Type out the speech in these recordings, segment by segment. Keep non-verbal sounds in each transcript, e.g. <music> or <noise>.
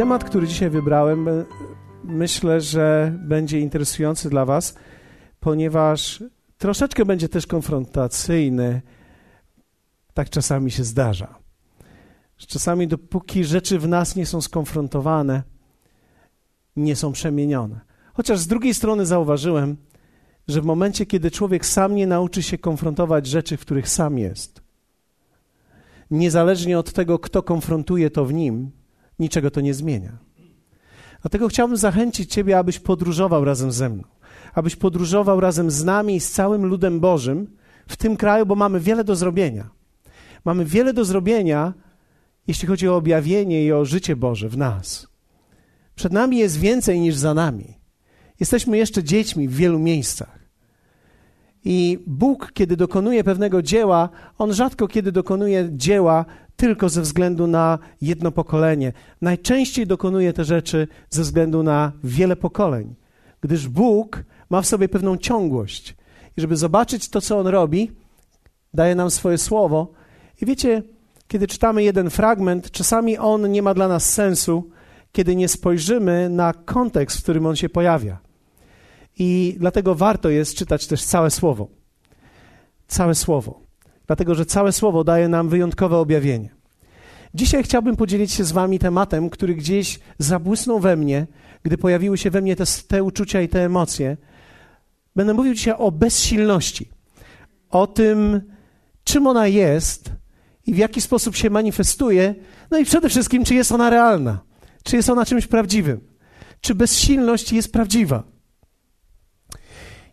temat, który dzisiaj wybrałem, e, myślę, że będzie interesujący dla Was, ponieważ troszeczkę będzie też konfrontacyjny. Tak czasami się zdarza. Czasami, dopóki rzeczy w nas nie są skonfrontowane, nie są przemienione. Chociaż z drugiej strony zauważyłem, że w momencie, kiedy człowiek sam nie nauczy się konfrontować rzeczy, w których sam jest, niezależnie od tego, kto konfrontuje to w nim, niczego to nie zmienia. Dlatego chciałbym zachęcić Ciebie, abyś podróżował razem ze mną, abyś podróżował razem z nami i z całym ludem Bożym w tym kraju, bo mamy wiele do zrobienia. Mamy wiele do zrobienia, jeśli chodzi o objawienie i o życie Boże w nas. Przed nami jest więcej niż za nami. Jesteśmy jeszcze dziećmi w wielu miejscach. I Bóg, kiedy dokonuje pewnego dzieła, on rzadko kiedy dokonuje dzieła tylko ze względu na jedno pokolenie. Najczęściej dokonuje te rzeczy ze względu na wiele pokoleń, gdyż Bóg ma w sobie pewną ciągłość. I żeby zobaczyć to, co on robi, daje nam swoje słowo. I wiecie, kiedy czytamy jeden fragment, czasami on nie ma dla nas sensu, kiedy nie spojrzymy na kontekst, w którym on się pojawia. I dlatego warto jest czytać też całe słowo. Całe słowo. Dlatego, że całe słowo daje nam wyjątkowe objawienie. Dzisiaj chciałbym podzielić się z Wami tematem, który gdzieś zabłysnął we mnie, gdy pojawiły się we mnie te, te uczucia i te emocje. Będę mówił dzisiaj o bezsilności, o tym, czym ona jest i w jaki sposób się manifestuje, no i przede wszystkim, czy jest ona realna, czy jest ona czymś prawdziwym, czy bezsilność jest prawdziwa.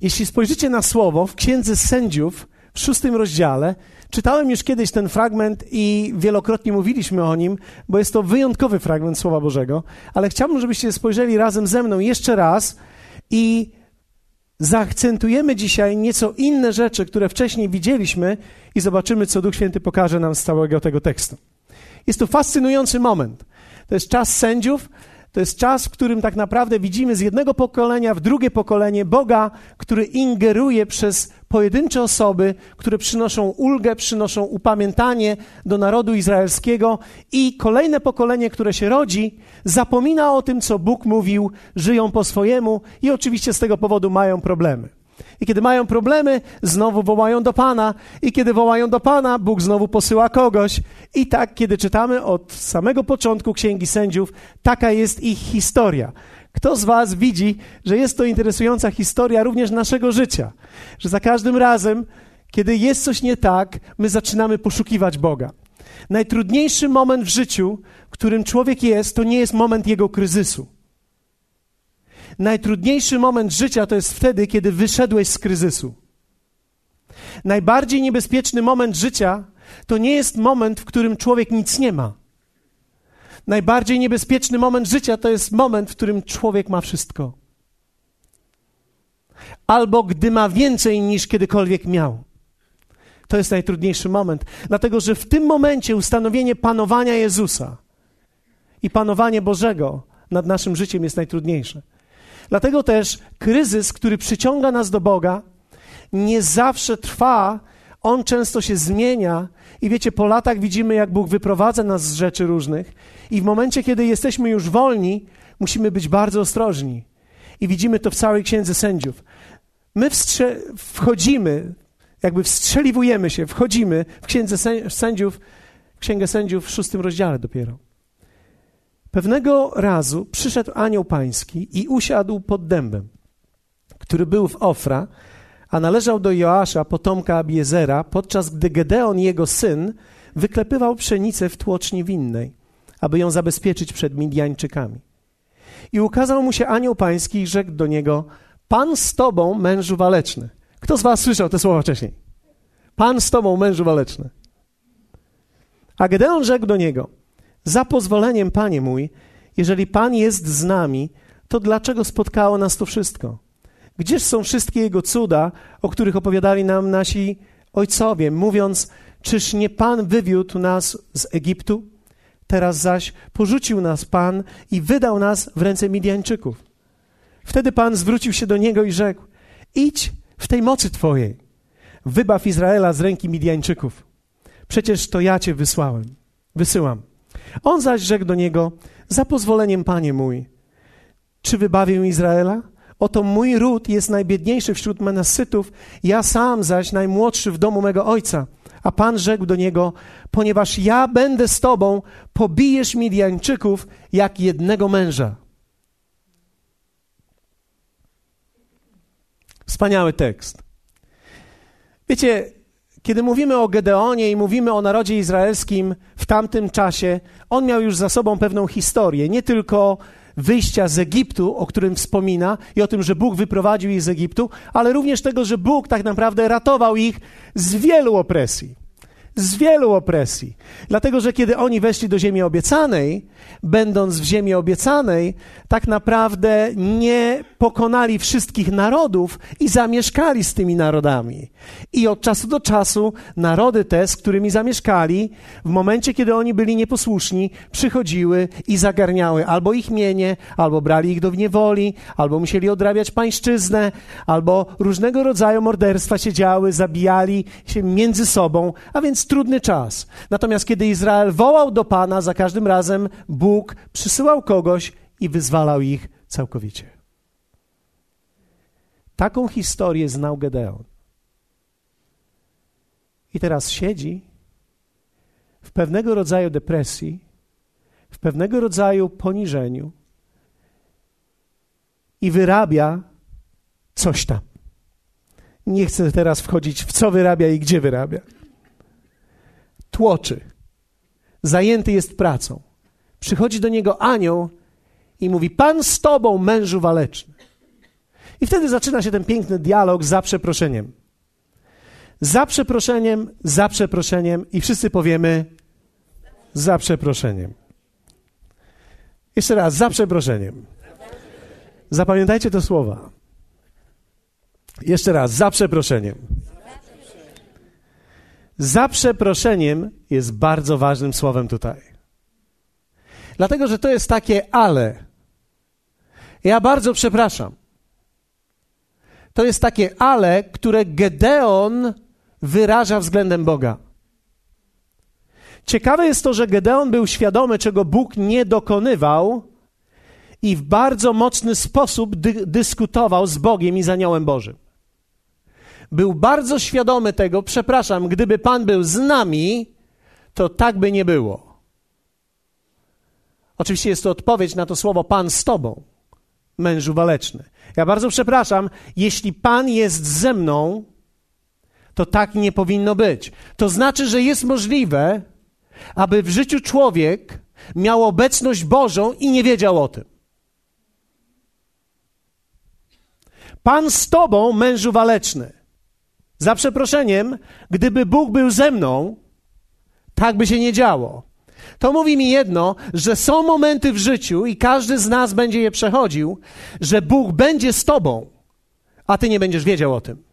Jeśli spojrzycie na słowo w Księdze Sędziów w szóstym rozdziale, czytałem już kiedyś ten fragment i wielokrotnie mówiliśmy o nim, bo jest to wyjątkowy fragment Słowa Bożego, ale chciałbym, żebyście spojrzeli razem ze mną jeszcze raz i zaakcentujemy dzisiaj nieco inne rzeczy, które wcześniej widzieliśmy i zobaczymy, co Duch Święty pokaże nam z całego tego tekstu. Jest to fascynujący moment. To jest czas sędziów, to jest czas, w którym tak naprawdę widzimy z jednego pokolenia w drugie pokolenie Boga, który ingeruje przez pojedyncze osoby, które przynoszą ulgę, przynoszą upamiętanie do narodu izraelskiego i kolejne pokolenie, które się rodzi, zapomina o tym, co Bóg mówił, żyją po swojemu i oczywiście z tego powodu mają problemy. I kiedy mają problemy, znowu wołają do Pana. I kiedy wołają do Pana, Bóg znowu posyła kogoś. I tak, kiedy czytamy od samego początku Księgi Sędziów, taka jest ich historia. Kto z Was widzi, że jest to interesująca historia również naszego życia? Że za każdym razem, kiedy jest coś nie tak, my zaczynamy poszukiwać Boga. Najtrudniejszy moment w życiu, w którym człowiek jest, to nie jest moment jego kryzysu. Najtrudniejszy moment życia to jest wtedy, kiedy wyszedłeś z kryzysu. Najbardziej niebezpieczny moment życia to nie jest moment, w którym człowiek nic nie ma. Najbardziej niebezpieczny moment życia to jest moment, w którym człowiek ma wszystko. Albo gdy ma więcej niż kiedykolwiek miał. To jest najtrudniejszy moment, dlatego że w tym momencie ustanowienie panowania Jezusa i panowanie Bożego nad naszym życiem jest najtrudniejsze. Dlatego też kryzys, który przyciąga nas do Boga, nie zawsze trwa, on często się zmienia. I wiecie, po latach widzimy, jak Bóg wyprowadza nas z rzeczy różnych, i w momencie, kiedy jesteśmy już wolni, musimy być bardzo ostrożni. I widzimy to w całej księdze sędziów. My wchodzimy, jakby wstrzeliwujemy się, wchodzimy w księdze sędziów, księgę sędziów w szóstym rozdziale dopiero. Pewnego razu przyszedł anioł pański i usiadł pod dębem, który był w Ofra, a należał do Joasza, potomka Abiezera, podczas gdy Gedeon, jego syn, wyklepywał pszenicę w tłoczni winnej, aby ją zabezpieczyć przed Midianczykami. I ukazał mu się anioł pański i rzekł do niego, Pan z tobą, mężu waleczny. Kto z was słyszał te słowa wcześniej? Pan z tobą, mężu waleczny. A Gedeon rzekł do niego, za pozwoleniem, Panie mój, jeżeli Pan jest z nami, to dlaczego spotkało nas to wszystko? Gdzież są wszystkie Jego cuda, o których opowiadali nam nasi ojcowie, mówiąc, czyż nie Pan wywiódł nas z Egiptu? Teraz zaś porzucił nas Pan i wydał nas w ręce Midianczyków. Wtedy Pan zwrócił się do niego i rzekł: Idź w tej mocy Twojej, wybaw Izraela z ręki Midianczyków. Przecież to ja Cię wysłałem, wysyłam. On zaś rzekł do niego: Za pozwoleniem, panie mój, czy wybawię Izraela? Oto mój ród jest najbiedniejszy wśród Manasytów, ja sam zaś najmłodszy w domu mego ojca. A Pan rzekł do niego: Ponieważ ja będę z tobą, pobijesz Midianczyków jak jednego męża. Wspaniały tekst. Wiecie, kiedy mówimy o Gedeonie i mówimy o narodzie izraelskim w tamtym czasie, on miał już za sobą pewną historię, nie tylko wyjścia z Egiptu, o którym wspomina, i o tym, że Bóg wyprowadził ich z Egiptu, ale również tego, że Bóg tak naprawdę ratował ich z wielu opresji z wielu opresji. Dlatego, że kiedy oni weszli do ziemi obiecanej, będąc w ziemi obiecanej, tak naprawdę nie pokonali wszystkich narodów i zamieszkali z tymi narodami. I od czasu do czasu narody te, z którymi zamieszkali, w momencie, kiedy oni byli nieposłuszni, przychodziły i zagarniały albo ich mienie, albo brali ich do niewoli, albo musieli odrabiać pańszczyznę, albo różnego rodzaju morderstwa się działy, zabijali się między sobą, a więc trudny czas. Natomiast kiedy Izrael wołał do Pana, za każdym razem Bóg przysyłał kogoś i wyzwalał ich całkowicie. Taką historię znał Gedeon. I teraz siedzi w pewnego rodzaju depresji, w pewnego rodzaju poniżeniu i wyrabia coś tam. Nie chcę teraz wchodzić w co wyrabia i gdzie wyrabia tłoczy. Zajęty jest pracą. Przychodzi do niego anioł i mówi: Pan z tobą, mężu waleczny. I wtedy zaczyna się ten piękny dialog za przeproszeniem. Za przeproszeniem, za przeproszeniem i wszyscy powiemy: Za przeproszeniem. Jeszcze raz, za przeproszeniem. Zapamiętajcie te słowa. Jeszcze raz, za przeproszeniem. Za przeproszeniem jest bardzo ważnym słowem tutaj. Dlatego, że to jest takie ale. Ja bardzo przepraszam. To jest takie ale, które Gedeon wyraża względem Boga. Ciekawe jest to, że Gedeon był świadomy, czego Bóg nie dokonywał i w bardzo mocny sposób dy dyskutował z Bogiem i z aniołem Bożym był bardzo świadomy tego, przepraszam, gdyby Pan był z nami, to tak by nie było. Oczywiście jest to odpowiedź na to słowo Pan z Tobą, mężu waleczny. Ja bardzo przepraszam, jeśli Pan jest ze mną, to tak nie powinno być. To znaczy, że jest możliwe, aby w życiu człowiek miał obecność Bożą i nie wiedział o tym. Pan z Tobą, mężu waleczny. Za przeproszeniem, gdyby Bóg był ze mną, tak by się nie działo. To mówi mi jedno, że są momenty w życiu i każdy z nas będzie je przechodził, że Bóg będzie z tobą, a ty nie będziesz wiedział o tym.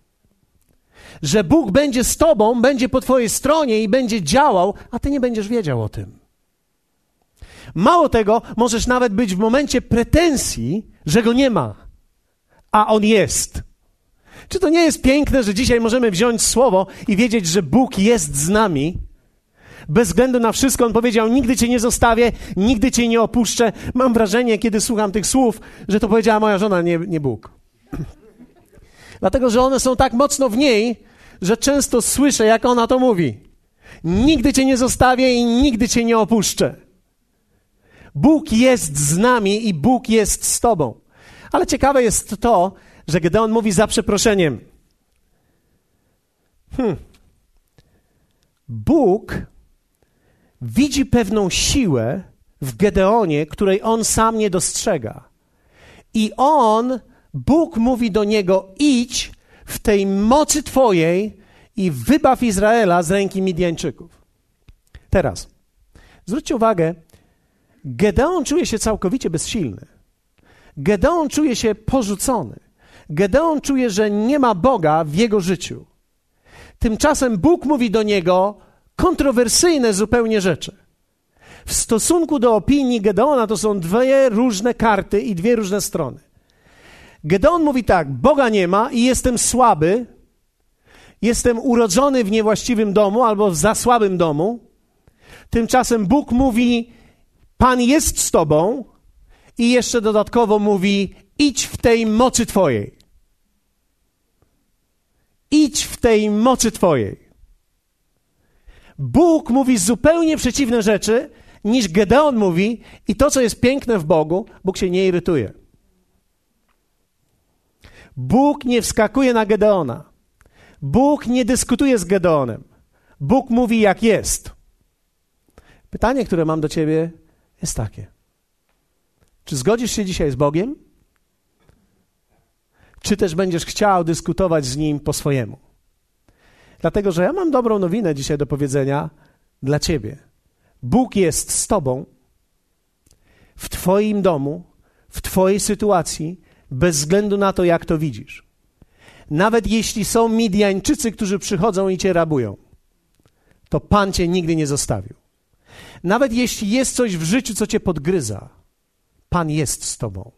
Że Bóg będzie z tobą, będzie po twojej stronie i będzie działał, a ty nie będziesz wiedział o tym. Mało tego, możesz nawet być w momencie pretensji, że go nie ma, a on jest. Czy to nie jest piękne, że dzisiaj możemy wziąć słowo i wiedzieć, że Bóg jest z nami? Bez względu na wszystko, On powiedział: Nigdy cię nie zostawię, nigdy cię nie opuszczę. Mam wrażenie, kiedy słucham tych słów, że to powiedziała moja żona, nie, nie Bóg. <clears throat> Dlatego, że one są tak mocno w niej, że często słyszę, jak ona to mówi. Nigdy cię nie zostawię i nigdy cię nie opuszczę. Bóg jest z nami i Bóg jest z tobą. Ale ciekawe jest to, że Gedeon mówi za przeproszeniem. Hmm. Bóg widzi pewną siłę w Gedeonie, której on sam nie dostrzega. I on, Bóg mówi do niego: idź w tej mocy Twojej i wybaw Izraela z ręki Midianczyków. Teraz, zwróćcie uwagę, Gedeon czuje się całkowicie bezsilny. Gedeon czuje się porzucony. Gedeon czuje, że nie ma Boga w jego życiu. Tymczasem Bóg mówi do niego kontrowersyjne zupełnie rzeczy. W stosunku do opinii Gedeona to są dwie różne karty i dwie różne strony. Gedeon mówi tak: Boga nie ma i jestem słaby, jestem urodzony w niewłaściwym domu albo w za słabym domu. Tymczasem Bóg mówi: Pan jest z tobą i jeszcze dodatkowo mówi: idź w tej mocy twojej. Idź w tej mocy twojej. Bóg mówi zupełnie przeciwne rzeczy niż Gedeon mówi, i to, co jest piękne w Bogu, Bóg się nie irytuje. Bóg nie wskakuje na Gedeona. Bóg nie dyskutuje z Gedeonem. Bóg mówi, jak jest. Pytanie, które mam do ciebie, jest takie: Czy zgodzisz się dzisiaj z Bogiem? Czy też będziesz chciał dyskutować z nim po swojemu? Dlatego, że ja mam dobrą nowinę dzisiaj do powiedzenia dla ciebie. Bóg jest z tobą w twoim domu, w twojej sytuacji, bez względu na to, jak to widzisz. Nawet jeśli są Midianczycy, którzy przychodzą i cię rabują, to Pan cię nigdy nie zostawił. Nawet jeśli jest coś w życiu, co cię podgryza, Pan jest z tobą.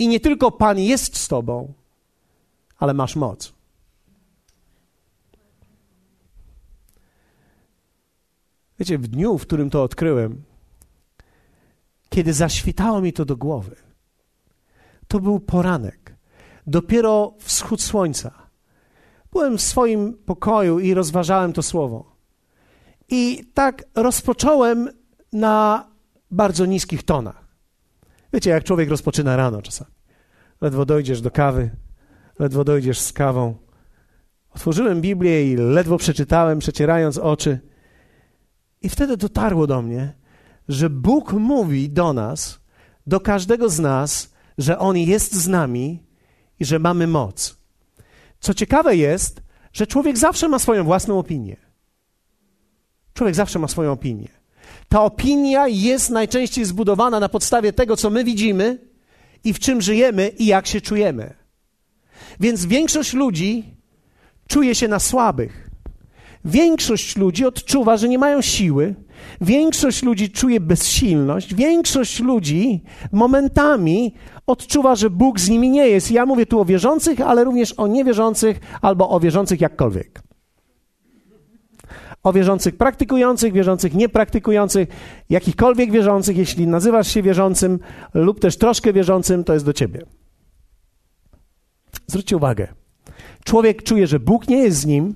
I nie tylko Pan jest z tobą, ale masz moc. Wiecie, w dniu, w którym to odkryłem, kiedy zaświtało mi to do głowy, to był poranek, dopiero wschód słońca. Byłem w swoim pokoju i rozważałem to słowo. I tak rozpocząłem na bardzo niskich tonach. Wiecie, jak człowiek rozpoczyna rano czasami. Ledwo dojdziesz do kawy, ledwo dojdziesz z kawą. Otworzyłem Biblię i ledwo przeczytałem, przecierając oczy. I wtedy dotarło do mnie, że Bóg mówi do nas, do każdego z nas, że On jest z nami i że mamy moc. Co ciekawe jest, że człowiek zawsze ma swoją własną opinię. Człowiek zawsze ma swoją opinię. Ta opinia jest najczęściej zbudowana na podstawie tego, co my widzimy i w czym żyjemy i jak się czujemy. Więc większość ludzi czuje się na słabych. Większość ludzi odczuwa, że nie mają siły. Większość ludzi czuje bezsilność. Większość ludzi momentami odczuwa, że Bóg z nimi nie jest. Ja mówię tu o wierzących, ale również o niewierzących albo o wierzących jakkolwiek. O wierzących praktykujących, wierzących niepraktykujących, jakichkolwiek wierzących. Jeśli nazywasz się wierzącym lub też troszkę wierzącym, to jest do ciebie. Zwróćcie uwagę. Człowiek czuje, że Bóg nie jest z nim,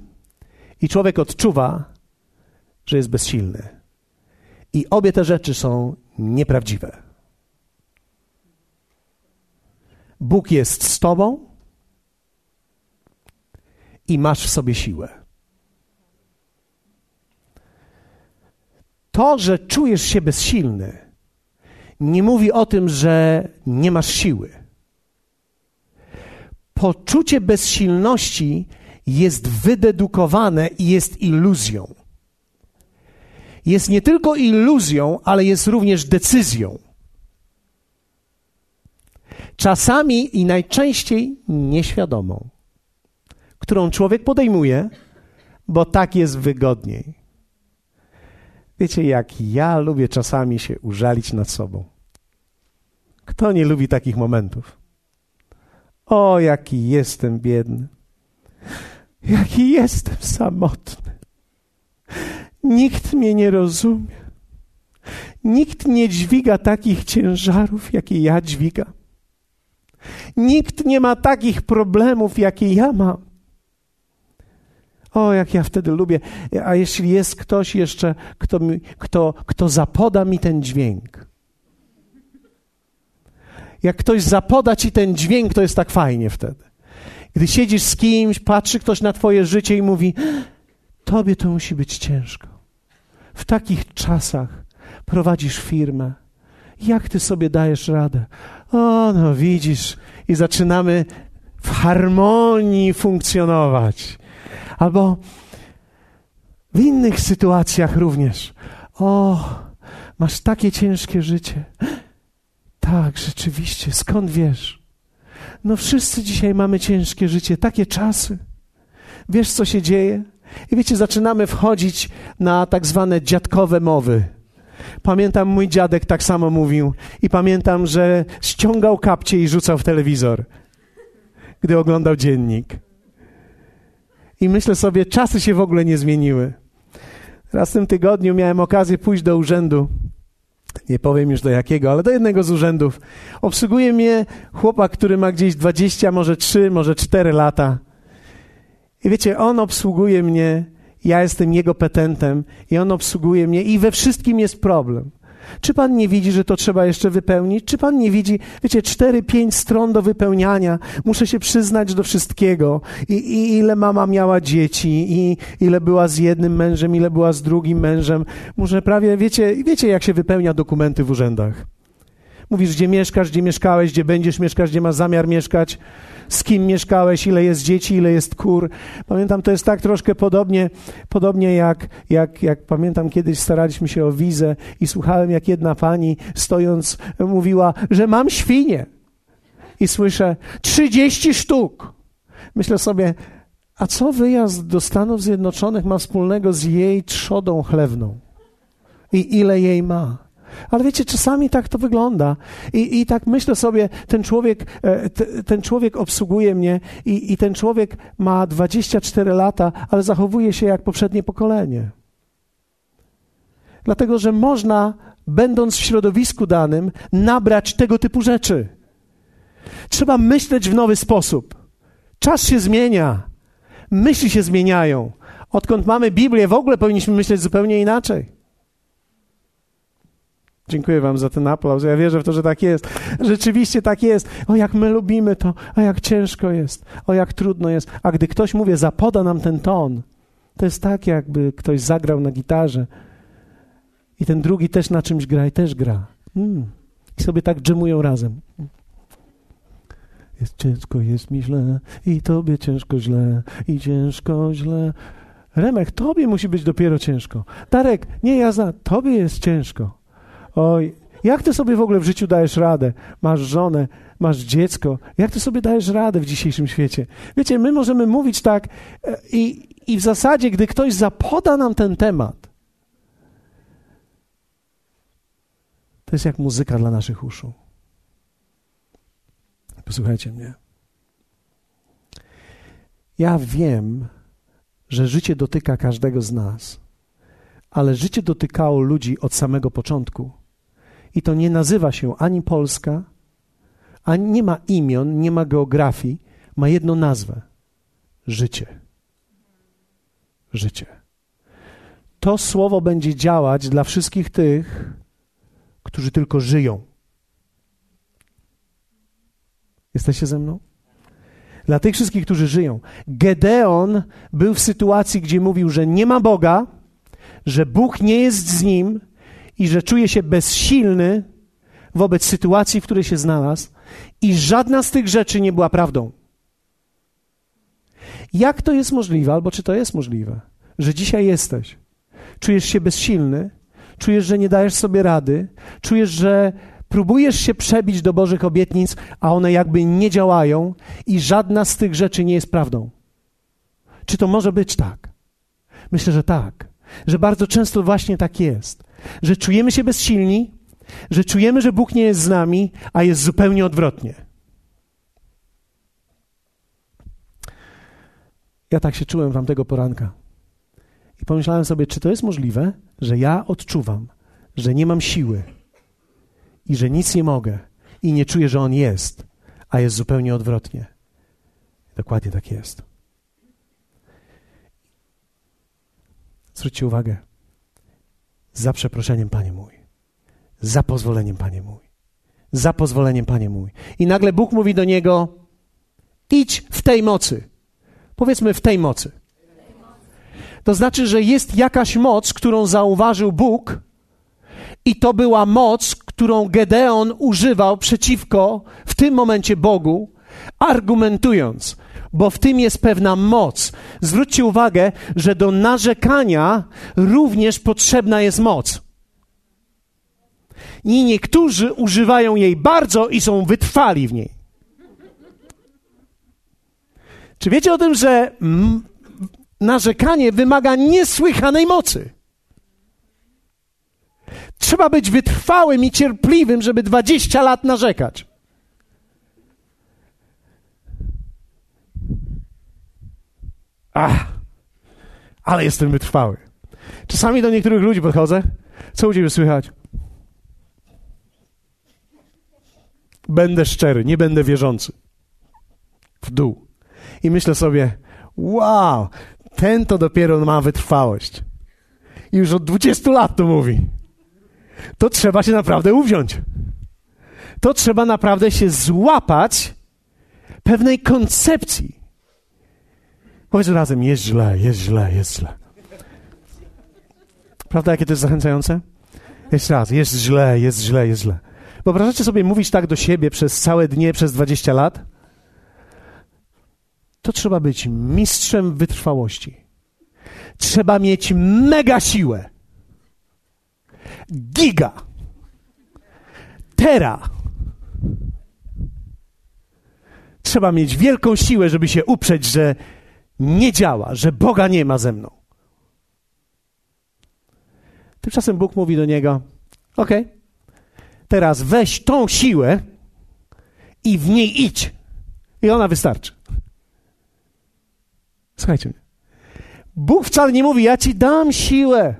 i człowiek odczuwa, że jest bezsilny. I obie te rzeczy są nieprawdziwe. Bóg jest z tobą i masz w sobie siłę. To, że czujesz się bezsilny, nie mówi o tym, że nie masz siły. Poczucie bezsilności jest wydedukowane i jest iluzją. Jest nie tylko iluzją, ale jest również decyzją. Czasami i najczęściej nieświadomą, którą człowiek podejmuje, bo tak jest wygodniej. Wiecie, jak ja lubię czasami się użalić nad sobą. Kto nie lubi takich momentów? O, jaki jestem biedny jaki jestem samotny. Nikt mnie nie rozumie. Nikt nie dźwiga takich ciężarów, jakie ja dźwigam. Nikt nie ma takich problemów, jakie ja mam. O, jak ja wtedy lubię. A jeśli jest ktoś jeszcze, kto, mi, kto, kto zapoda mi ten dźwięk. Jak ktoś zapoda ci ten dźwięk, to jest tak fajnie wtedy. Gdy siedzisz z kimś, patrzy ktoś na Twoje życie i mówi: Tobie to musi być ciężko. W takich czasach prowadzisz firmę. Jak Ty sobie dajesz radę? O, no widzisz, i zaczynamy w harmonii funkcjonować. Albo w innych sytuacjach również. O, masz takie ciężkie życie. Tak, rzeczywiście, skąd wiesz? No wszyscy dzisiaj mamy ciężkie życie, takie czasy. Wiesz, co się dzieje? I wiecie, zaczynamy wchodzić na tak zwane dziadkowe mowy. Pamiętam, mój dziadek tak samo mówił i pamiętam, że ściągał kapcie i rzucał w telewizor, gdy oglądał dziennik. I myślę sobie, czasy się w ogóle nie zmieniły. Raz w tym tygodniu miałem okazję pójść do urzędu nie powiem już do jakiego, ale do jednego z urzędów. Obsługuje mnie chłopak, który ma gdzieś 20, może 3, może 4 lata. I wiecie, on obsługuje mnie, ja jestem jego petentem i on obsługuje mnie i we wszystkim jest problem. Czy pan nie widzi, że to trzeba jeszcze wypełnić? Czy pan nie widzi, wiecie, cztery, pięć stron do wypełniania? Muszę się przyznać do wszystkiego. I, I, ile mama miała dzieci, i ile była z jednym mężem, ile była z drugim mężem. Muszę prawie, wiecie, wiecie, jak się wypełnia dokumenty w urzędach. Mówisz, gdzie mieszkasz, gdzie mieszkałeś, gdzie będziesz mieszkać, gdzie masz zamiar mieszkać z kim mieszkałeś, ile jest dzieci, ile jest kur. Pamiętam, to jest tak troszkę podobnie, podobnie jak, jak, jak pamiętam kiedyś staraliśmy się o wizę i słuchałem, jak jedna pani stojąc mówiła, że mam świnie. I słyszę, 30 sztuk. Myślę sobie, a co wyjazd do Stanów Zjednoczonych ma wspólnego z jej trzodą chlewną? I ile jej ma? Ale wiecie, czasami tak to wygląda. I, i tak myślę sobie, ten człowiek, e, ten człowiek obsługuje mnie i, i ten człowiek ma 24 lata, ale zachowuje się jak poprzednie pokolenie. Dlatego, że można, będąc w środowisku danym, nabrać tego typu rzeczy. Trzeba myśleć w nowy sposób. Czas się zmienia, myśli się zmieniają. Odkąd mamy Biblię, w ogóle powinniśmy myśleć zupełnie inaczej. Dziękuję Wam za ten aplauz. Ja wierzę w to, że tak jest. Rzeczywiście tak jest. O, jak my lubimy to, o, jak ciężko jest, o, jak trudno jest. A gdy ktoś, mówię, zapoda nam ten ton, to jest tak, jakby ktoś zagrał na gitarze i ten drugi też na czymś gra i też gra. Mm. I sobie tak dżemują razem. Jest ciężko, jest mi źle i tobie ciężko źle i ciężko źle. Remek, tobie musi być dopiero ciężko. Darek, nie ja za, tobie jest ciężko. Oj, jak ty sobie w ogóle w życiu dajesz radę? Masz żonę, masz dziecko. Jak ty sobie dajesz radę w dzisiejszym świecie? Wiecie, my możemy mówić tak e, i, i w zasadzie, gdy ktoś zapoda nam ten temat, to jest jak muzyka dla naszych uszu. Posłuchajcie mnie. Ja wiem, że życie dotyka każdego z nas, ale życie dotykało ludzi od samego początku. I to nie nazywa się ani Polska, ani nie ma imion, nie ma geografii, ma jedną nazwę: życie. Życie. To słowo będzie działać dla wszystkich tych, którzy tylko żyją. Jesteście ze mną? Dla tych wszystkich, którzy żyją. Gedeon był w sytuacji, gdzie mówił, że nie ma Boga, że Bóg nie jest z nim i że czuje się bezsilny wobec sytuacji, w której się znalazł, i żadna z tych rzeczy nie była prawdą. Jak to jest możliwe, albo czy to jest możliwe, że dzisiaj jesteś, czujesz się bezsilny, czujesz, że nie dajesz sobie rady, czujesz, że próbujesz się przebić do Bożych obietnic, a one jakby nie działają i żadna z tych rzeczy nie jest prawdą? Czy to może być tak? Myślę, że tak. Że bardzo często właśnie tak jest że czujemy się bezsilni, że czujemy, że Bóg nie jest z nami, a jest zupełnie odwrotnie. Ja tak się czułem tamtego poranka. I pomyślałem sobie, czy to jest możliwe, że ja odczuwam, że nie mam siły i że nic nie mogę i nie czuję, że On jest, a jest zupełnie odwrotnie. Dokładnie tak jest. Zwróćcie uwagę. Za przeproszeniem, Panie mój. Za pozwoleniem, Panie mój. Za pozwoleniem, Panie mój. I nagle Bóg mówi do niego: idź w tej mocy. Powiedzmy w tej mocy. To znaczy, że jest jakaś moc, którą zauważył Bóg, i to była moc, którą Gedeon używał przeciwko w tym momencie Bogu, argumentując, bo w tym jest pewna moc. Zwróćcie uwagę, że do narzekania również potrzebna jest moc. I niektórzy używają jej bardzo i są wytrwali w niej. Czy wiecie o tym, że narzekanie wymaga niesłychanej mocy? Trzeba być wytrwałym i cierpliwym, żeby 20 lat narzekać. Ach, ale jestem wytrwały. Czasami do niektórych ludzi podchodzę. Co u ciebie słychać? Będę szczery, nie będę wierzący. W dół. I myślę sobie, wow, ten to dopiero ma wytrwałość. I już od 20 lat to mówi. To trzeba się naprawdę uwziąć. To trzeba naprawdę się złapać pewnej koncepcji. Powiedz razem, jest źle, jest źle, jest źle. Prawda, jakie to jest zachęcające? Jeszcze raz, jest źle, jest źle, jest źle. Wyobrażacie sobie mówić tak do siebie przez całe dnie, przez 20 lat? To trzeba być mistrzem wytrwałości. Trzeba mieć mega siłę. Giga. Tera. Trzeba mieć wielką siłę, żeby się uprzeć, że nie działa, że Boga nie ma ze mną. Tymczasem Bóg mówi do niego: OK, teraz weź tą siłę i w niej idź. I ona wystarczy. Słuchajcie mnie. Bóg wcale nie mówi: Ja ci dam siłę.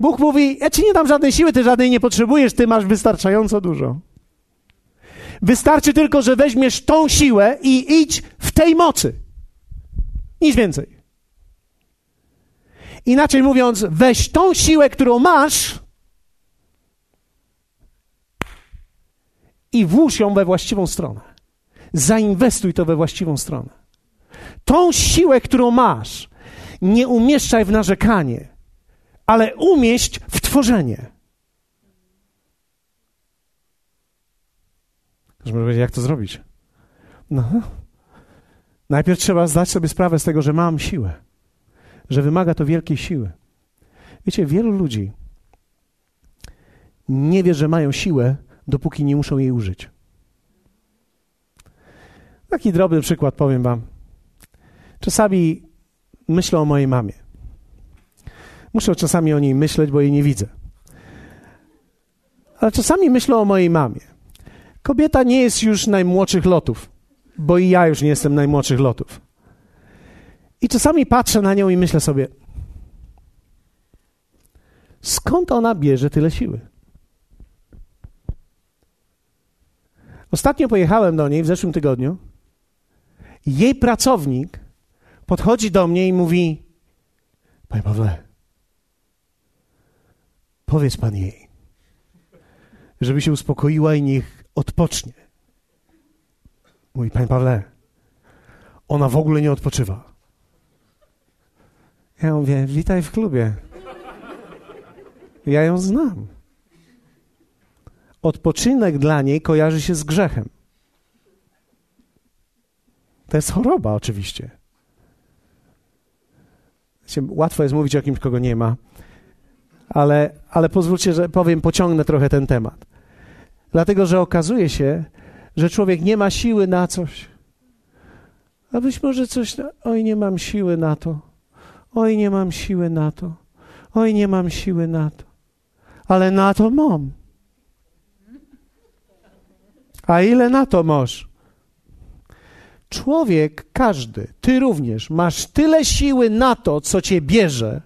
Bóg mówi: Ja ci nie dam żadnej siły, ty żadnej nie potrzebujesz, ty masz wystarczająco dużo. Wystarczy tylko, że weźmiesz tą siłę i idź w tej mocy. Nic więcej. Inaczej mówiąc, weź tą siłę, którą masz i włóż ją we właściwą stronę. Zainwestuj to we właściwą stronę. Tą siłę, którą masz, nie umieszczaj w narzekanie, ale umieść w tworzenie. Może powiedzieć, jak to zrobić? No, najpierw trzeba zdać sobie sprawę z tego, że mam siłę że wymaga to wielkiej siły. Wiecie, wielu ludzi nie wie, że mają siłę, dopóki nie muszą jej użyć. Taki drobny przykład powiem Wam. Czasami myślę o mojej mamie. Muszę czasami o niej myśleć, bo jej nie widzę. Ale czasami myślę o mojej mamie. Kobieta nie jest już najmłodszych lotów, bo i ja już nie jestem najmłodszych lotów. I czasami patrzę na nią i myślę sobie, skąd ona bierze tyle siły? Ostatnio pojechałem do niej w zeszłym tygodniu. Jej pracownik podchodzi do mnie i mówi: Panie Pawle, powiedz pan jej, żeby się uspokoiła i niech odpocznie. Mówi: Panie Pawle, ona w ogóle nie odpoczywa. Ja mówię, witaj w klubie. Ja ją znam. Odpoczynek dla niej kojarzy się z grzechem. To jest choroba, oczywiście. Łatwo jest mówić o kimś, kogo nie ma, ale, ale pozwólcie, że powiem, pociągnę trochę ten temat. Dlatego, że okazuje się, że człowiek nie ma siły na coś. A być może coś, oj, nie mam siły na to. Oj, nie mam siły na to. Oj, nie mam siły na to. Ale na to mam. A ile na to masz? Człowiek, każdy, ty również, masz tyle siły na to, co cię bierze,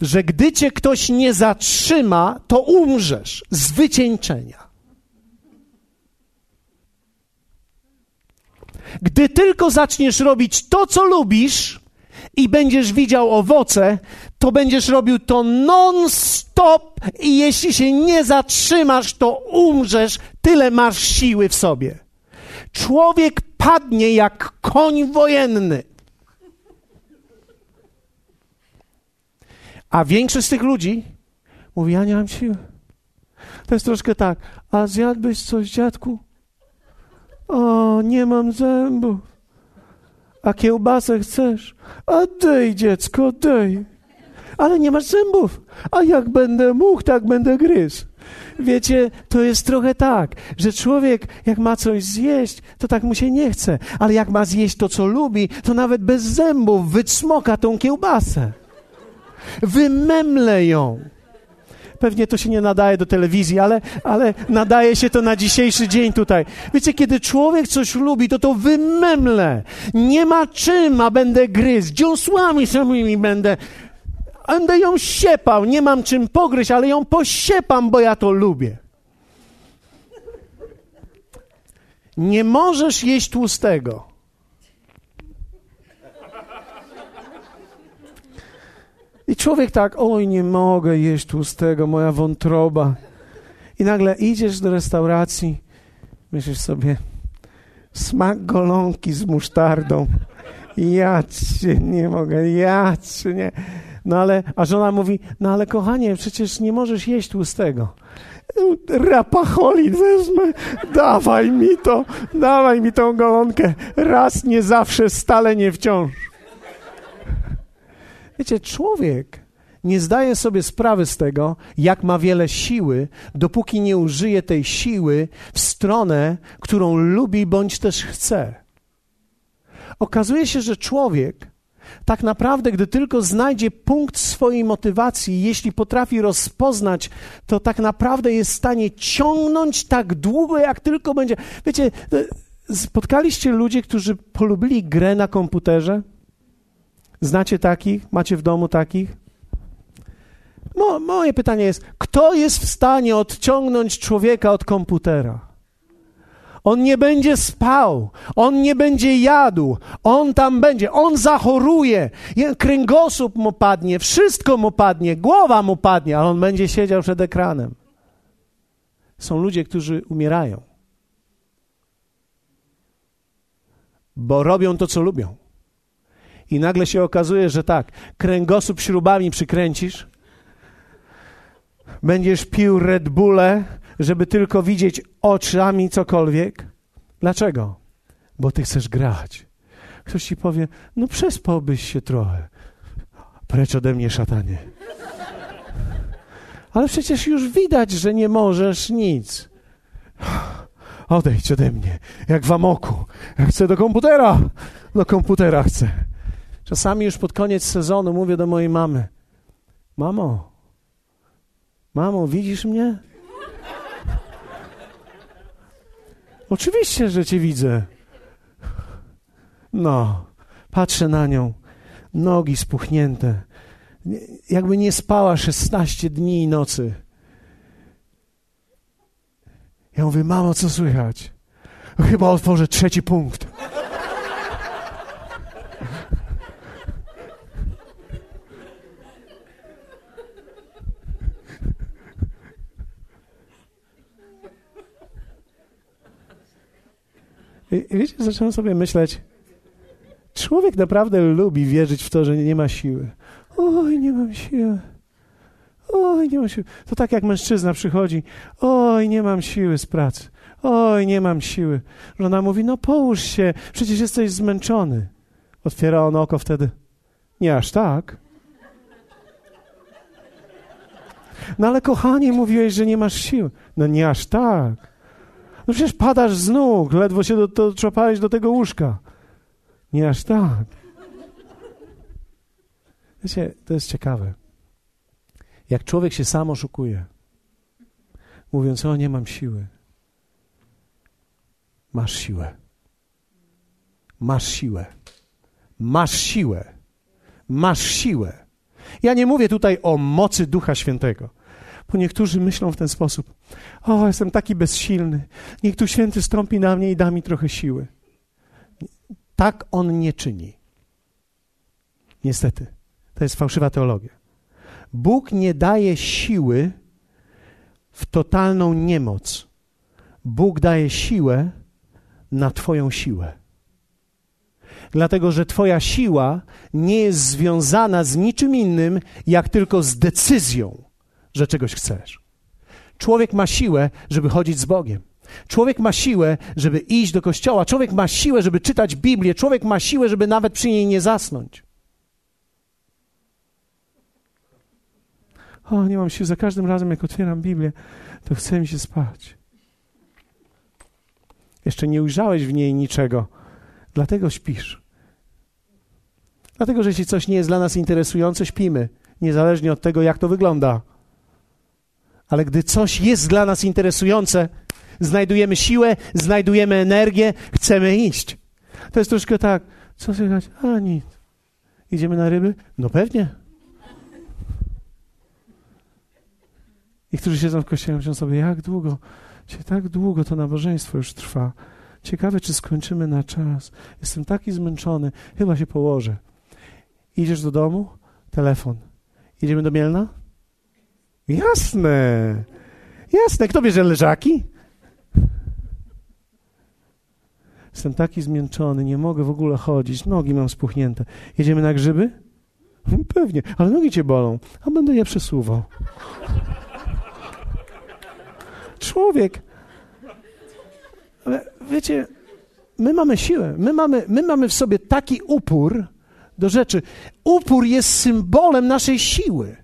że gdy cię ktoś nie zatrzyma, to umrzesz z wycieńczenia. Gdy tylko zaczniesz robić to, co lubisz, i będziesz widział owoce, to będziesz robił to non-stop i jeśli się nie zatrzymasz, to umrzesz, tyle masz siły w sobie. Człowiek padnie jak koń wojenny. A większość z tych ludzi mówi, ja nie mam siły. To jest troszkę tak, a zjadłbyś coś, dziadku? O, nie mam zębów. A kiełbasę chcesz? A dej, dziecko, dej. Ale nie masz zębów. A jak będę mógł, tak będę gryzł. Wiecie, to jest trochę tak, że człowiek, jak ma coś zjeść, to tak mu się nie chce. Ale jak ma zjeść to, co lubi, to nawet bez zębów wycmoka tą kiełbasę. Wymemle ją. Pewnie to się nie nadaje do telewizji, ale, ale nadaje się to na dzisiejszy dzień tutaj. Wiecie, kiedy człowiek coś lubi, to to wymemle. Nie ma czym, a będę gryzł. Dziąsłami samymi będę. Będę ją siepał. Nie mam czym pogryźć, ale ją posiepam, bo ja to lubię. Nie możesz jeść tłustego. I człowiek tak, oj, nie mogę jeść tłustego, moja wątroba. I nagle idziesz do restauracji, myślisz sobie, smak golonki z musztardą. Ja cię nie mogę, ja cię nie. No ale, a żona mówi, no ale kochanie, przecież nie możesz jeść tłustego. Rapacholi wezmę, dawaj mi to, dawaj mi tą golonkę. Raz, nie zawsze, stale, nie wciąż. Wiecie, człowiek nie zdaje sobie sprawy z tego, jak ma wiele siły, dopóki nie użyje tej siły w stronę, którą lubi bądź też chce. Okazuje się, że człowiek tak naprawdę, gdy tylko znajdzie punkt swojej motywacji, jeśli potrafi rozpoznać, to tak naprawdę jest w stanie ciągnąć tak długo, jak tylko będzie. Wiecie, spotkaliście ludzi, którzy polubili grę na komputerze? Znacie takich? Macie w domu takich? Mo, moje pytanie jest: kto jest w stanie odciągnąć człowieka od komputera? On nie będzie spał, on nie będzie jadł, on tam będzie, on zachoruje, kręgosłup mu padnie, wszystko mu padnie, głowa mu padnie, ale on będzie siedział przed ekranem. Są ludzie, którzy umierają, bo robią to, co lubią. I nagle się okazuje, że tak, kręgosłup śrubami przykręcisz, będziesz pił Red Bulle, żeby tylko widzieć oczami cokolwiek. Dlaczego? Bo ty chcesz grać. Ktoś ci powie, no przespałbyś się trochę. Precz ode mnie, szatanie. Ale przecież już widać, że nie możesz nic. Odejdź ode mnie, jak w amoku. Ja chcę do komputera. Do komputera chcę. Czasami już pod koniec sezonu mówię do mojej mamy: Mamo, mamo, widzisz mnie? Oczywiście, że cię widzę. No, patrzę na nią, nogi spuchnięte, jakby nie spała 16 dni i nocy. Ja mówię, mamo, co słychać? Chyba otworzę trzeci punkt. I, wiecie, zacząłem sobie myśleć, człowiek naprawdę lubi wierzyć w to, że nie ma siły. Oj, nie mam siły. Oj, nie mam siły. To tak jak mężczyzna przychodzi. Oj, nie mam siły z pracy. Oj, nie mam siły. Żona mówi, no połóż się, przecież jesteś zmęczony. Otwiera on oko wtedy. Nie aż tak. No ale kochanie, mówiłeś, że nie masz siły. No nie aż tak. No przecież padasz z nóg, ledwo się dotrzepałeś do, tego łóżka. Nie aż tak. Wiecie, to jest ciekawe. Jak człowiek się sam oszukuje, mówiąc, o nie mam siły. Masz siłę. Masz siłę. Masz siłę. Masz siłę. Ja nie mówię tutaj o mocy Ducha Świętego. Bo niektórzy myślą w ten sposób: O, jestem taki bezsilny. Niech tu święty strąpi na mnie i da mi trochę siły. Tak on nie czyni. Niestety. To jest fałszywa teologia. Bóg nie daje siły w totalną niemoc. Bóg daje siłę na Twoją siłę. Dlatego, że Twoja siła nie jest związana z niczym innym, jak tylko z decyzją że czegoś chcesz. Człowiek ma siłę, żeby chodzić z Bogiem. Człowiek ma siłę, żeby iść do kościoła. Człowiek ma siłę, żeby czytać Biblię. Człowiek ma siłę, żeby nawet przy niej nie zasnąć. O, nie mam siły. Za każdym razem, jak otwieram Biblię, to chce mi się spać. Jeszcze nie ujrzałeś w niej niczego, dlatego śpisz. Dlatego, że jeśli coś nie jest dla nas interesujące, śpimy, niezależnie od tego, jak to wygląda. Ale gdy coś jest dla nas interesujące, znajdujemy siłę, znajdujemy energię, chcemy iść. To jest troszkę tak, co słychać? A nic. Idziemy na ryby? No pewnie. I którzy siedzą w kościele, myślą sobie, jak długo, tak długo to nabożeństwo już trwa. Ciekawe, czy skończymy na czas. Jestem taki zmęczony, chyba się położę. Idziesz do domu? Telefon. Idziemy do Mielna? Jasne. Jasne. Kto bierze leżaki? Jestem taki zmęczony, nie mogę w ogóle chodzić, nogi mam spuchnięte. Jedziemy na grzyby? <laughs> Pewnie, ale nogi cię bolą, a będę je przesuwał. Człowiek. Ale wiecie, my mamy siłę, my mamy, my mamy w sobie taki upór do rzeczy. Upór jest symbolem naszej siły.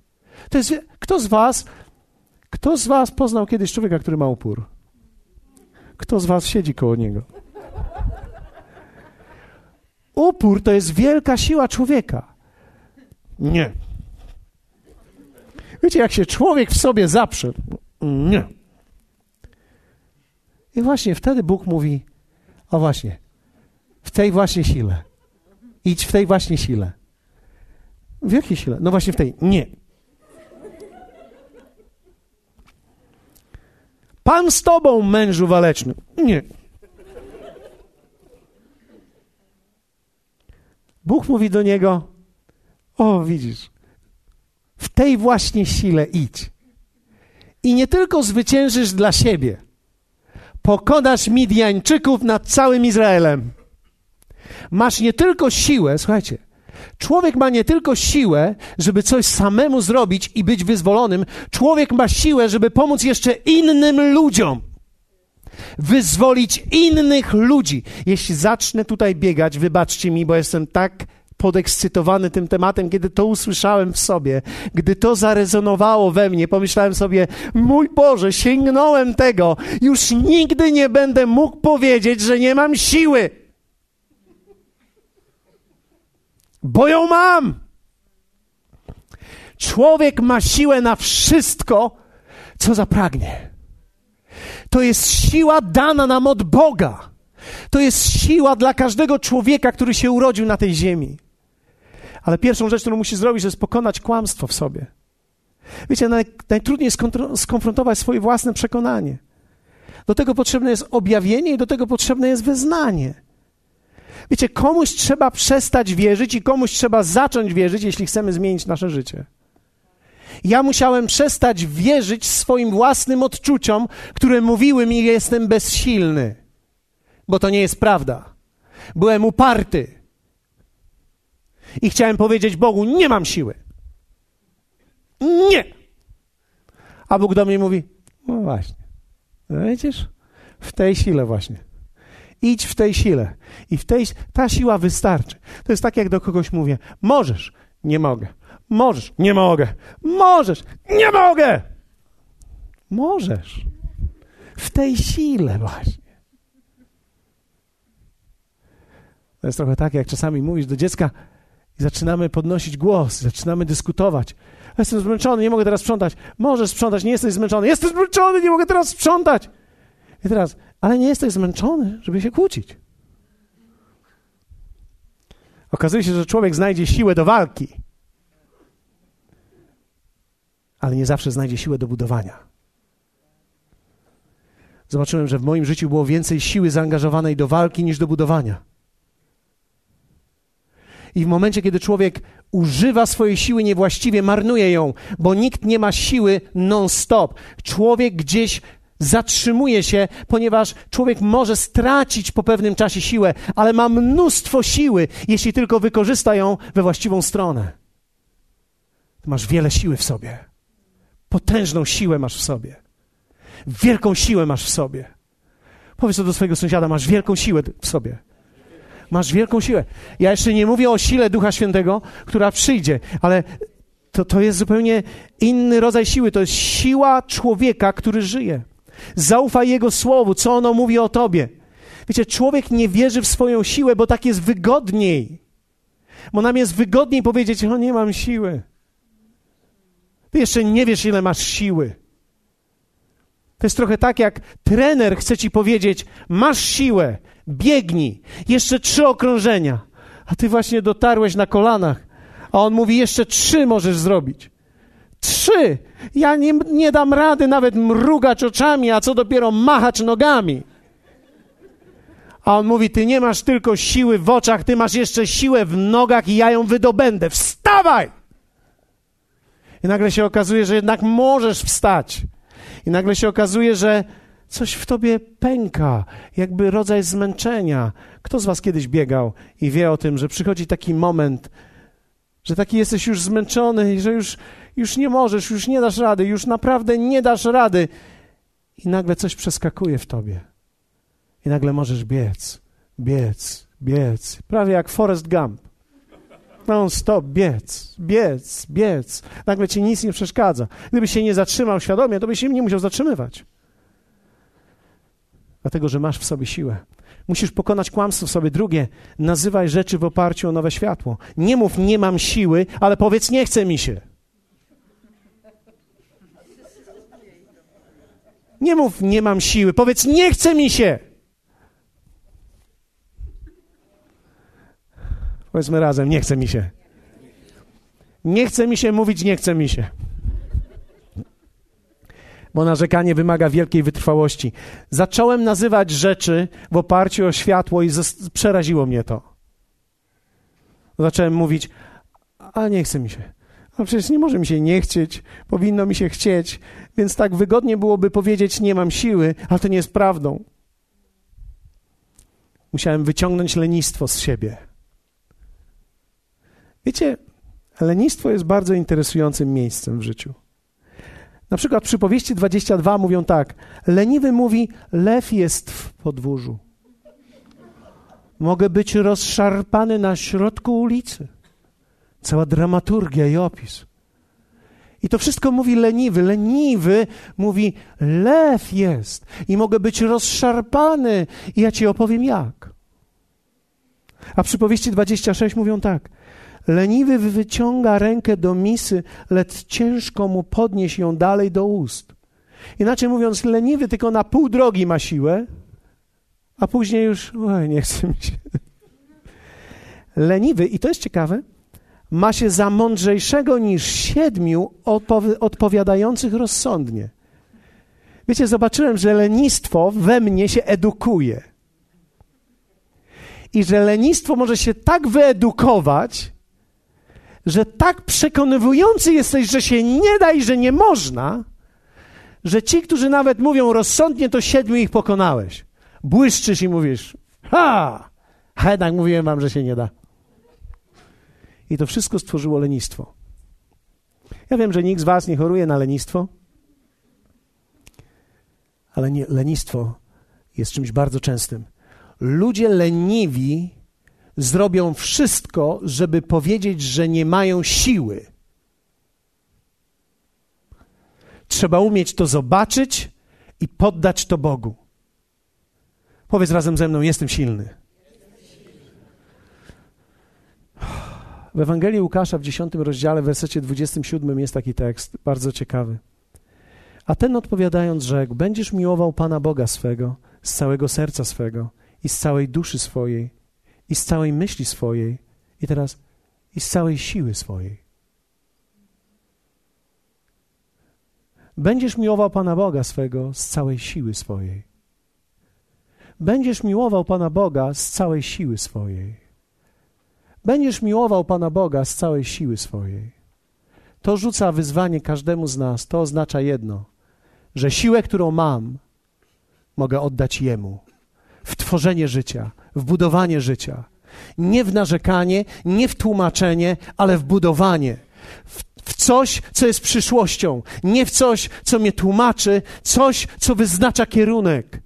To jest, kto z was, kto z was poznał kiedyś człowieka, który ma upór? Kto z was siedzi koło niego? Upór to jest wielka siła człowieka. Nie. Wiecie, jak się człowiek w sobie zaprze, nie. I właśnie wtedy Bóg mówi: O właśnie, w tej właśnie sile. Idź w tej właśnie sile. W jakiej sile? No właśnie w tej. Nie. Pan z tobą, mężu waleczny. Nie. Bóg mówi do niego: O, widzisz, w tej właśnie sile idź. I nie tylko zwyciężysz dla siebie, pokonasz Midjańczyków nad całym Izraelem. Masz nie tylko siłę, słuchajcie, człowiek ma nie tylko siłę, żeby coś samemu zrobić i być wyzwolonym, człowiek ma siłę, żeby pomóc jeszcze innym ludziom wyzwolić innych ludzi. Jeśli zacznę tutaj biegać, wybaczcie mi, bo jestem tak podekscytowany tym tematem, kiedy to usłyszałem w sobie, gdy to zarezonowało we mnie, pomyślałem sobie, mój Boże, sięgnąłem tego, już nigdy nie będę mógł powiedzieć, że nie mam siły. Bo ją mam. Człowiek ma siłę na wszystko, co zapragnie. To jest siła dana nam od Boga. To jest siła dla każdego człowieka, który się urodził na tej ziemi. Ale pierwszą rzecz, którą musi zrobić, to jest pokonać kłamstwo w sobie. Wiecie, naj, najtrudniej skonfrontować swoje własne przekonanie. Do tego potrzebne jest objawienie i do tego potrzebne jest wyznanie. Wiecie, komuś trzeba przestać wierzyć i komuś trzeba zacząć wierzyć, jeśli chcemy zmienić nasze życie. Ja musiałem przestać wierzyć swoim własnym odczuciom, które mówiły mi, że jestem bezsilny, bo to nie jest prawda. Byłem uparty i chciałem powiedzieć Bogu: Nie mam siły. Nie. A Bóg do mnie mówi: No właśnie. No widzisz? W tej sile właśnie. Idź w tej sile. I w tej, ta siła wystarczy. To jest tak, jak do kogoś mówię: Możesz. Nie mogę. Możesz. Nie mogę. Możesz. Nie mogę. Możesz. W tej sile właśnie. To jest trochę tak, jak czasami mówisz do dziecka i zaczynamy podnosić głos, zaczynamy dyskutować. Jestem zmęczony, nie mogę teraz sprzątać. Możesz sprzątać, nie jesteś zmęczony. Jestem zmęczony, nie mogę teraz sprzątać. I teraz, ale nie jesteś zmęczony, żeby się kłócić. Okazuje się, że człowiek znajdzie siłę do walki ale nie zawsze znajdzie siłę do budowania. Zobaczyłem, że w moim życiu było więcej siły zaangażowanej do walki niż do budowania. I w momencie, kiedy człowiek używa swojej siły niewłaściwie, marnuje ją, bo nikt nie ma siły non-stop. Człowiek gdzieś zatrzymuje się, ponieważ człowiek może stracić po pewnym czasie siłę, ale ma mnóstwo siły, jeśli tylko wykorzysta ją we właściwą stronę. masz wiele siły w sobie. Potężną siłę masz w sobie. Wielką siłę masz w sobie. Powiedz to do swojego sąsiada, masz wielką siłę w sobie. Masz wielką siłę. Ja jeszcze nie mówię o sile Ducha Świętego, która przyjdzie, ale to, to jest zupełnie inny rodzaj siły. To jest siła człowieka, który żyje. Zaufaj Jego słowu, co ono mówi o tobie. Wiecie, człowiek nie wierzy w swoją siłę, bo tak jest wygodniej. Bo nam jest wygodniej powiedzieć, o nie mam siły. Ty jeszcze nie wiesz, ile masz siły. To jest trochę tak, jak trener chce ci powiedzieć: Masz siłę, biegnij, jeszcze trzy okrążenia. A ty właśnie dotarłeś na kolanach, a on mówi: Jeszcze trzy możesz zrobić. Trzy! Ja nie, nie dam rady nawet mrugać oczami, a co dopiero machać nogami. A on mówi: Ty nie masz tylko siły w oczach, ty masz jeszcze siłę w nogach i ja ją wydobędę. Wstawaj! I nagle się okazuje, że jednak możesz wstać. I nagle się okazuje, że coś w tobie pęka, jakby rodzaj zmęczenia. Kto z was kiedyś biegał i wie o tym, że przychodzi taki moment, że taki jesteś już zmęczony i że już, już nie możesz, już nie dasz rady, już naprawdę nie dasz rady. I nagle coś przeskakuje w tobie. I nagle możesz biec, biec, biec. Prawie jak Forrest Gump. Non stop, biec, biec, biec. Nagle ci nic nie przeszkadza. Gdybyś się nie zatrzymał świadomie, to byś się nie musiał zatrzymywać. Dlatego, że masz w sobie siłę. Musisz pokonać kłamstwo w sobie. Drugie, nazywaj rzeczy w oparciu o nowe światło. Nie mów, nie mam siły, ale powiedz, nie chce mi się. Nie mów, nie mam siły, powiedz, nie chce mi się. Powiedzmy razem, nie chce mi się. Nie chce mi się mówić, nie chce mi się. Bo narzekanie wymaga wielkiej wytrwałości. Zacząłem nazywać rzeczy w oparciu o światło i przeraziło mnie to. Zacząłem mówić, a nie chce mi się. No przecież nie może mi się nie chcieć, powinno mi się chcieć, więc tak wygodnie byłoby powiedzieć, nie mam siły, ale to nie jest prawdą. Musiałem wyciągnąć lenistwo z siebie. Wiecie, lenistwo jest bardzo interesującym miejscem w życiu. Na przykład przy powieści 22 mówią tak: Leniwy mówi, lew jest w podwórzu. Mogę być rozszarpany na środku ulicy. Cała dramaturgia i opis. I to wszystko mówi leniwy. Leniwy mówi, lew jest i mogę być rozszarpany. I ja ci opowiem jak. A przy powieści 26 mówią tak. Leniwy wyciąga rękę do misy, lecz ciężko mu podnieść ją dalej do ust. Inaczej mówiąc, leniwy tylko na pół drogi ma siłę, a później już, oj, nie chce mi się. Leniwy, i to jest ciekawe, ma się za mądrzejszego niż siedmiu odpowi odpowiadających rozsądnie. Wiecie, zobaczyłem, że lenistwo we mnie się edukuje. I że lenistwo może się tak wyedukować, że tak przekonywujący jesteś, że się nie da i że nie można, że ci, którzy nawet mówią rozsądnie, to siedmiu ich pokonałeś. Błyszczysz i mówisz, ha! A jednak mówiłem wam, że się nie da. I to wszystko stworzyło lenistwo. Ja wiem, że nikt z was nie choruje na lenistwo, ale nie, lenistwo jest czymś bardzo częstym. Ludzie leniwi zrobią wszystko, żeby powiedzieć, że nie mają siły. Trzeba umieć to zobaczyć i poddać to Bogu. Powiedz razem ze mną: Jestem silny. W Ewangelii Łukasza w 10 rozdziale, w wersecie 27 jest taki tekst, bardzo ciekawy. A ten odpowiadając rzekł: Będziesz miłował Pana Boga swego z całego serca swego i z całej duszy swojej i z całej myśli swojej, i teraz i z całej siły swojej. Będziesz miłował Pana Boga swego z całej siły swojej. Będziesz miłował Pana Boga z całej siły swojej. Będziesz miłował Pana Boga z całej siły swojej. To rzuca wyzwanie każdemu z nas. To oznacza jedno, że siłę, którą mam, mogę oddać Jemu w tworzenie życia, w budowanie życia. Nie w narzekanie, nie w tłumaczenie, ale w budowanie. W, w coś, co jest przyszłością. Nie w coś, co mnie tłumaczy, coś, co wyznacza kierunek.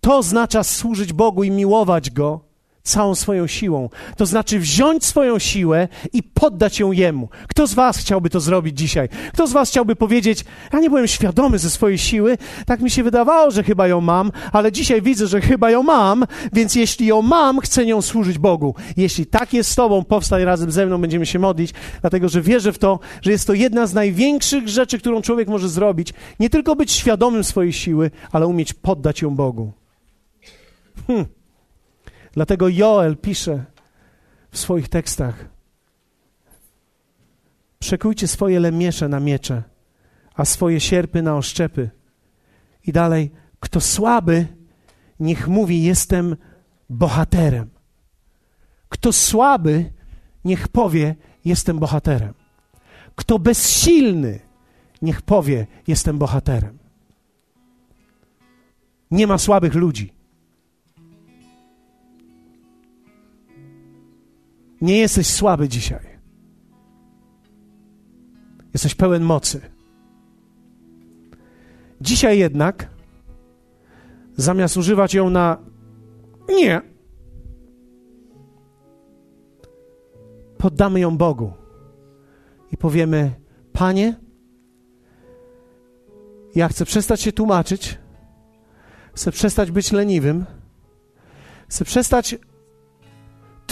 To oznacza służyć Bogu i miłować Go całą swoją siłą. To znaczy wziąć swoją siłę i poddać ją Jemu. Kto z Was chciałby to zrobić dzisiaj? Kto z Was chciałby powiedzieć, ja nie byłem świadomy ze swojej siły, tak mi się wydawało, że chyba ją mam, ale dzisiaj widzę, że chyba ją mam, więc jeśli ją mam, chcę nią służyć Bogu. Jeśli tak jest z Tobą, powstań razem ze mną, będziemy się modlić, dlatego że wierzę w to, że jest to jedna z największych rzeczy, którą człowiek może zrobić. Nie tylko być świadomym swojej siły, ale umieć poddać ją Bogu. Hmm. Dlatego Joel pisze w swoich tekstach: Przekujcie swoje lemiesze na miecze, a swoje sierpy na oszczepy. I dalej, kto słaby, niech mówi: Jestem bohaterem. Kto słaby, niech powie: Jestem bohaterem. Kto bezsilny, niech powie: Jestem bohaterem. Nie ma słabych ludzi. Nie jesteś słaby dzisiaj. Jesteś pełen mocy. Dzisiaj jednak, zamiast używać ją na nie, poddamy ją Bogu i powiemy: Panie, ja chcę przestać się tłumaczyć, chcę przestać być leniwym, chcę przestać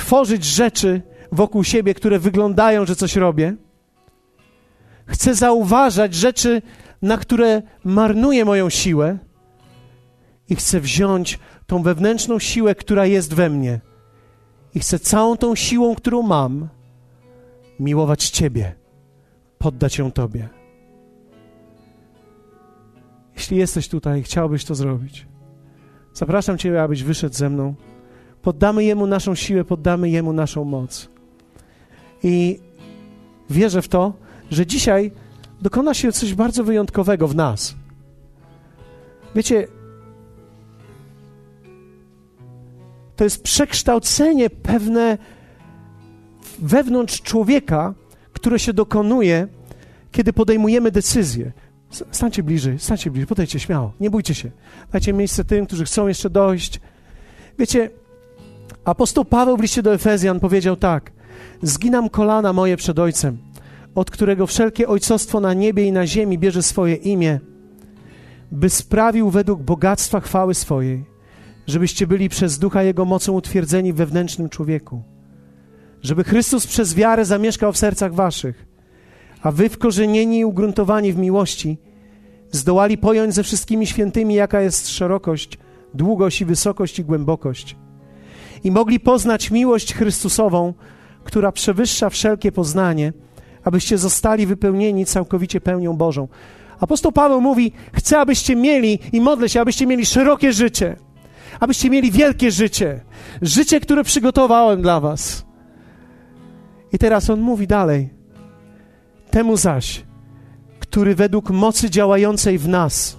tworzyć rzeczy wokół siebie, które wyglądają, że coś robię. Chcę zauważać rzeczy, na które marnuję moją siłę i chcę wziąć tą wewnętrzną siłę, która jest we mnie i chcę całą tą siłą, którą mam, miłować Ciebie, poddać ją Tobie. Jeśli jesteś tutaj, chciałbyś to zrobić, zapraszam Ciebie, abyś wyszedł ze mną. Poddamy Jemu naszą siłę, poddamy Jemu naszą moc. I wierzę w to, że dzisiaj dokona się coś bardzo wyjątkowego w nas. Wiecie, to jest przekształcenie pewne wewnątrz człowieka, które się dokonuje, kiedy podejmujemy decyzję. Stańcie bliżej, stańcie bliżej, podejdźcie śmiało, nie bójcie się. Dajcie miejsce tym, którzy chcą jeszcze dojść. Wiecie, apostoł Paweł w liście do Efezjan powiedział tak: Zginam kolana moje przed Ojcem, od którego wszelkie ojcostwo na niebie i na ziemi bierze swoje imię, by sprawił według bogactwa chwały swojej, żebyście byli przez ducha Jego mocą utwierdzeni w wewnętrznym człowieku żeby Chrystus przez wiarę zamieszkał w sercach waszych, a wy wkorzenieni i ugruntowani w miłości zdołali pojąć ze wszystkimi świętymi, jaka jest szerokość, długość i wysokość i głębokość. I mogli poznać miłość Chrystusową, która przewyższa wszelkie poznanie, abyście zostali wypełnieni całkowicie pełnią Bożą. Apostoł Paweł mówi: Chcę, abyście mieli i modlę się, abyście mieli szerokie życie, abyście mieli wielkie życie, życie, które przygotowałem dla Was. I teraz on mówi dalej. Temu zaś, który według mocy działającej w nas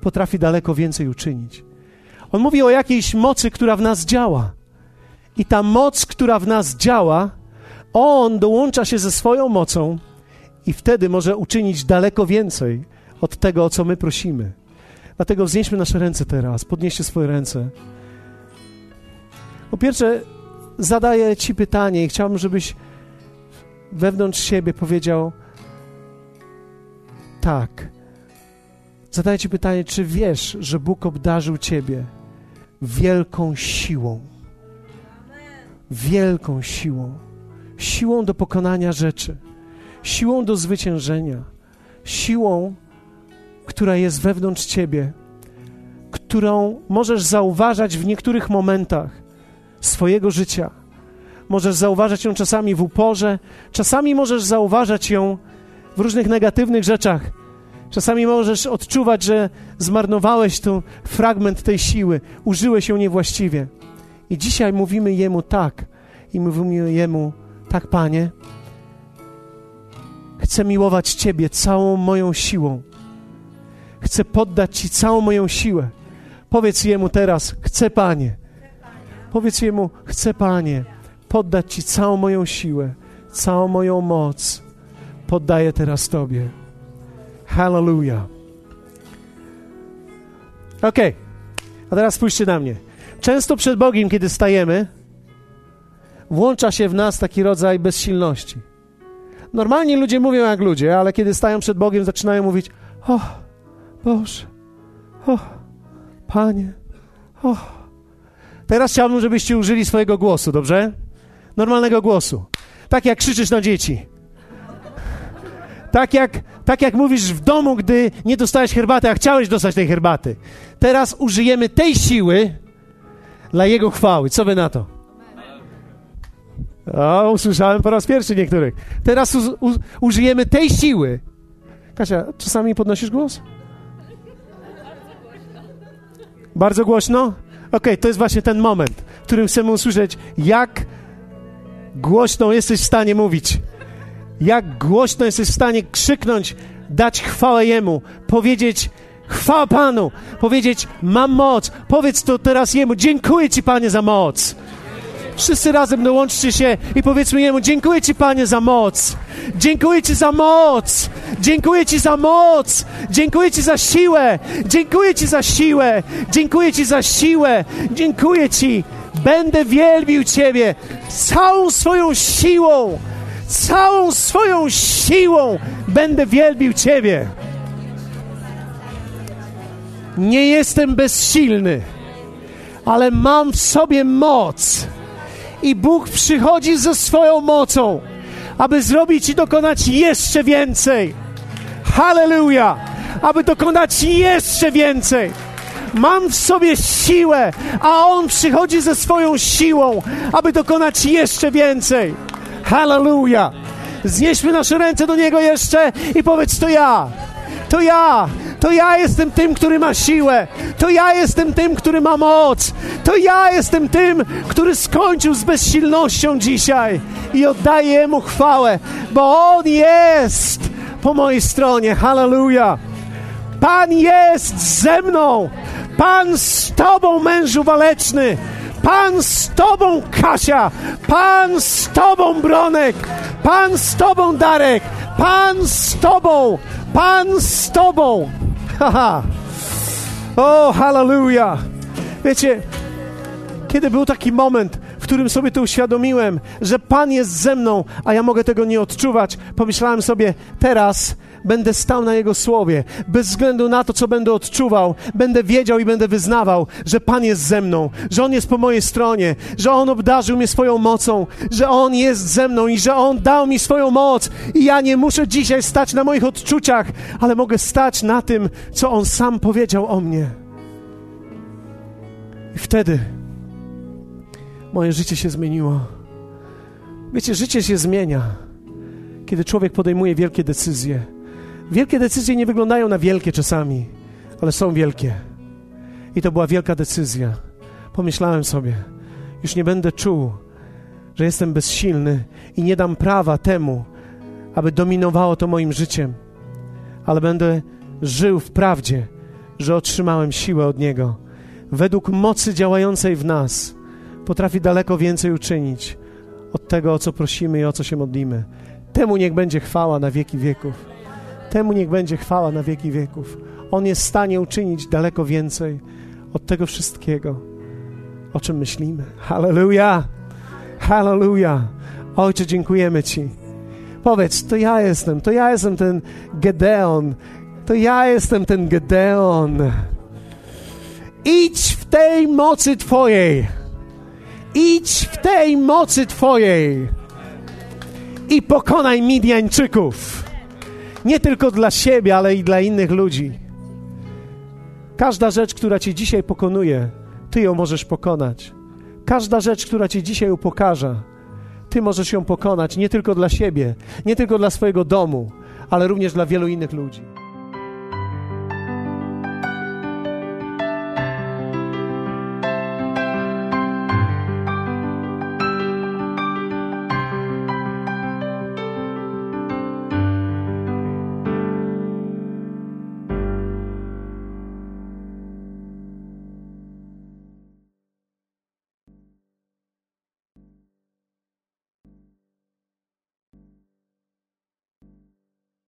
potrafi daleko więcej uczynić. On mówi o jakiejś mocy, która w nas działa. I ta moc, która w nas działa, on dołącza się ze swoją mocą i wtedy może uczynić daleko więcej od tego, o co my prosimy. Dlatego wznieśmy nasze ręce teraz, podnieście swoje ręce. Po pierwsze, zadaję Ci pytanie i chciałbym, żebyś wewnątrz siebie powiedział tak. Zadaję Ci pytanie, czy wiesz, że Bóg obdarzył Ciebie wielką siłą? Wielką siłą. Siłą do pokonania rzeczy, siłą do zwyciężenia, siłą, która jest wewnątrz Ciebie, którą możesz zauważać w niektórych momentach, swojego życia. Możesz zauważać ją czasami w uporze, czasami możesz zauważać ją w różnych negatywnych rzeczach. Czasami możesz odczuwać, że zmarnowałeś tu fragment tej siły, użyłeś ją niewłaściwie. I dzisiaj mówimy Jemu tak. I mówimy Jemu, tak, Panie, chcę miłować Ciebie całą moją siłą. Chcę poddać Ci całą moją siłę. Powiedz Jemu teraz, chcę, Panie, Powiedz Jemu, chcę Panie poddać Ci całą moją siłę, całą moją moc. Poddaję teraz Tobie. Hallelujah. Ok, a teraz spójrzcie na mnie. Często przed Bogiem, kiedy stajemy, włącza się w nas taki rodzaj bezsilności. Normalnie ludzie mówią jak ludzie, ale kiedy stają przed Bogiem, zaczynają mówić: O, Boże, o, Panie, o. Teraz chciałbym, żebyście użyli swojego głosu, dobrze? Normalnego głosu. Tak jak krzyczysz na dzieci. Tak jak, tak jak mówisz w domu, gdy nie dostałeś herbaty, a chciałeś dostać tej herbaty. Teraz użyjemy tej siły dla Jego chwały. Co wy na to? O, usłyszałem po raz pierwszy niektórych. Teraz u, u, użyjemy tej siły. Kasia, czasami podnosisz głos? Bardzo głośno? okay, to jest właśnie ten moment, w którym chcemy usłyszeć, jak głośno jesteś w stanie mówić, jak głośno jesteś w stanie krzyknąć, dać chwałę Jemu, powiedzieć chwała Panu, powiedzieć mam moc, powiedz to teraz Jemu, dziękuję Ci Panie za moc. Wszyscy razem dołączcie się i powiedzmy Jemu, dziękuję Ci Panie za moc. Dziękuję Ci za moc. Dziękuję Ci za moc. Dziękuję Ci za siłę. Dziękuję Ci za siłę. Dziękuję Ci za siłę. Dziękuję Ci. Będę wielbił Ciebie całą swoją siłą. Całą swoją siłą będę wielbił Ciebie. Nie jestem bezsilny, ale mam w sobie moc i Bóg przychodzi ze swoją mocą, aby zrobić i dokonać jeszcze więcej. Hallelujah! Aby dokonać jeszcze więcej. Mam w sobie siłę, a On przychodzi ze swoją siłą, aby dokonać jeszcze więcej. Hallelujah! Znieśmy nasze ręce do Niego jeszcze i powiedz to ja. To ja, to ja jestem tym, który ma siłę. To ja jestem tym, który ma moc. To ja jestem tym, który skończył z bezsilnością dzisiaj i oddaję Mu chwałę, bo On jest po mojej stronie. Hallelujah. Pan jest ze mną. Pan z Tobą, mężu waleczny. Pan z Tobą, Kasia. Pan z Tobą, Bronek. Pan z Tobą, Darek. Pan z Tobą. Pan z Tobą. <laughs> Haha. O, hallelujah. Wiecie, kiedy był taki moment, w którym sobie to uświadomiłem, że Pan jest ze mną, a ja mogę tego nie odczuwać, pomyślałem sobie, teraz będę stał na Jego słowie. Bez względu na to, co będę odczuwał, będę wiedział i będę wyznawał, że Pan jest ze mną, że On jest po mojej stronie, że On obdarzył mnie swoją mocą, że On jest ze mną i że On dał mi swoją moc. I ja nie muszę dzisiaj stać na moich odczuciach, ale mogę stać na tym, co On sam powiedział o mnie. I wtedy moje życie się zmieniło. Wiecie, życie się zmienia, kiedy człowiek podejmuje wielkie decyzje. Wielkie decyzje nie wyglądają na wielkie czasami, ale są wielkie. I to była wielka decyzja. Pomyślałem sobie, już nie będę czuł, że jestem bezsilny i nie dam prawa temu, aby dominowało to moim życiem, ale będę żył w prawdzie, że otrzymałem siłę od Niego. Według mocy działającej w nas potrafi daleko więcej uczynić od tego, o co prosimy i o co się modlimy. Temu niech będzie chwała na wieki wieków. Temu niech będzie chwała na wieki wieków. On jest w stanie uczynić daleko więcej od tego wszystkiego, o czym myślimy. Hallelujah! Hallelujah! Ojcze, dziękujemy Ci. Powiedz, to ja jestem, to ja jestem ten Gedeon, to ja jestem ten Gedeon. Idź w tej mocy Twojej. Idź w tej mocy Twojej i pokonaj Midianczyków. Nie tylko dla siebie, ale i dla innych ludzi. Każda rzecz, która Cię dzisiaj pokonuje, Ty ją możesz pokonać. Każda rzecz, która Cię dzisiaj upokarza, Ty możesz ją pokonać nie tylko dla siebie, nie tylko dla swojego domu, ale również dla wielu innych ludzi.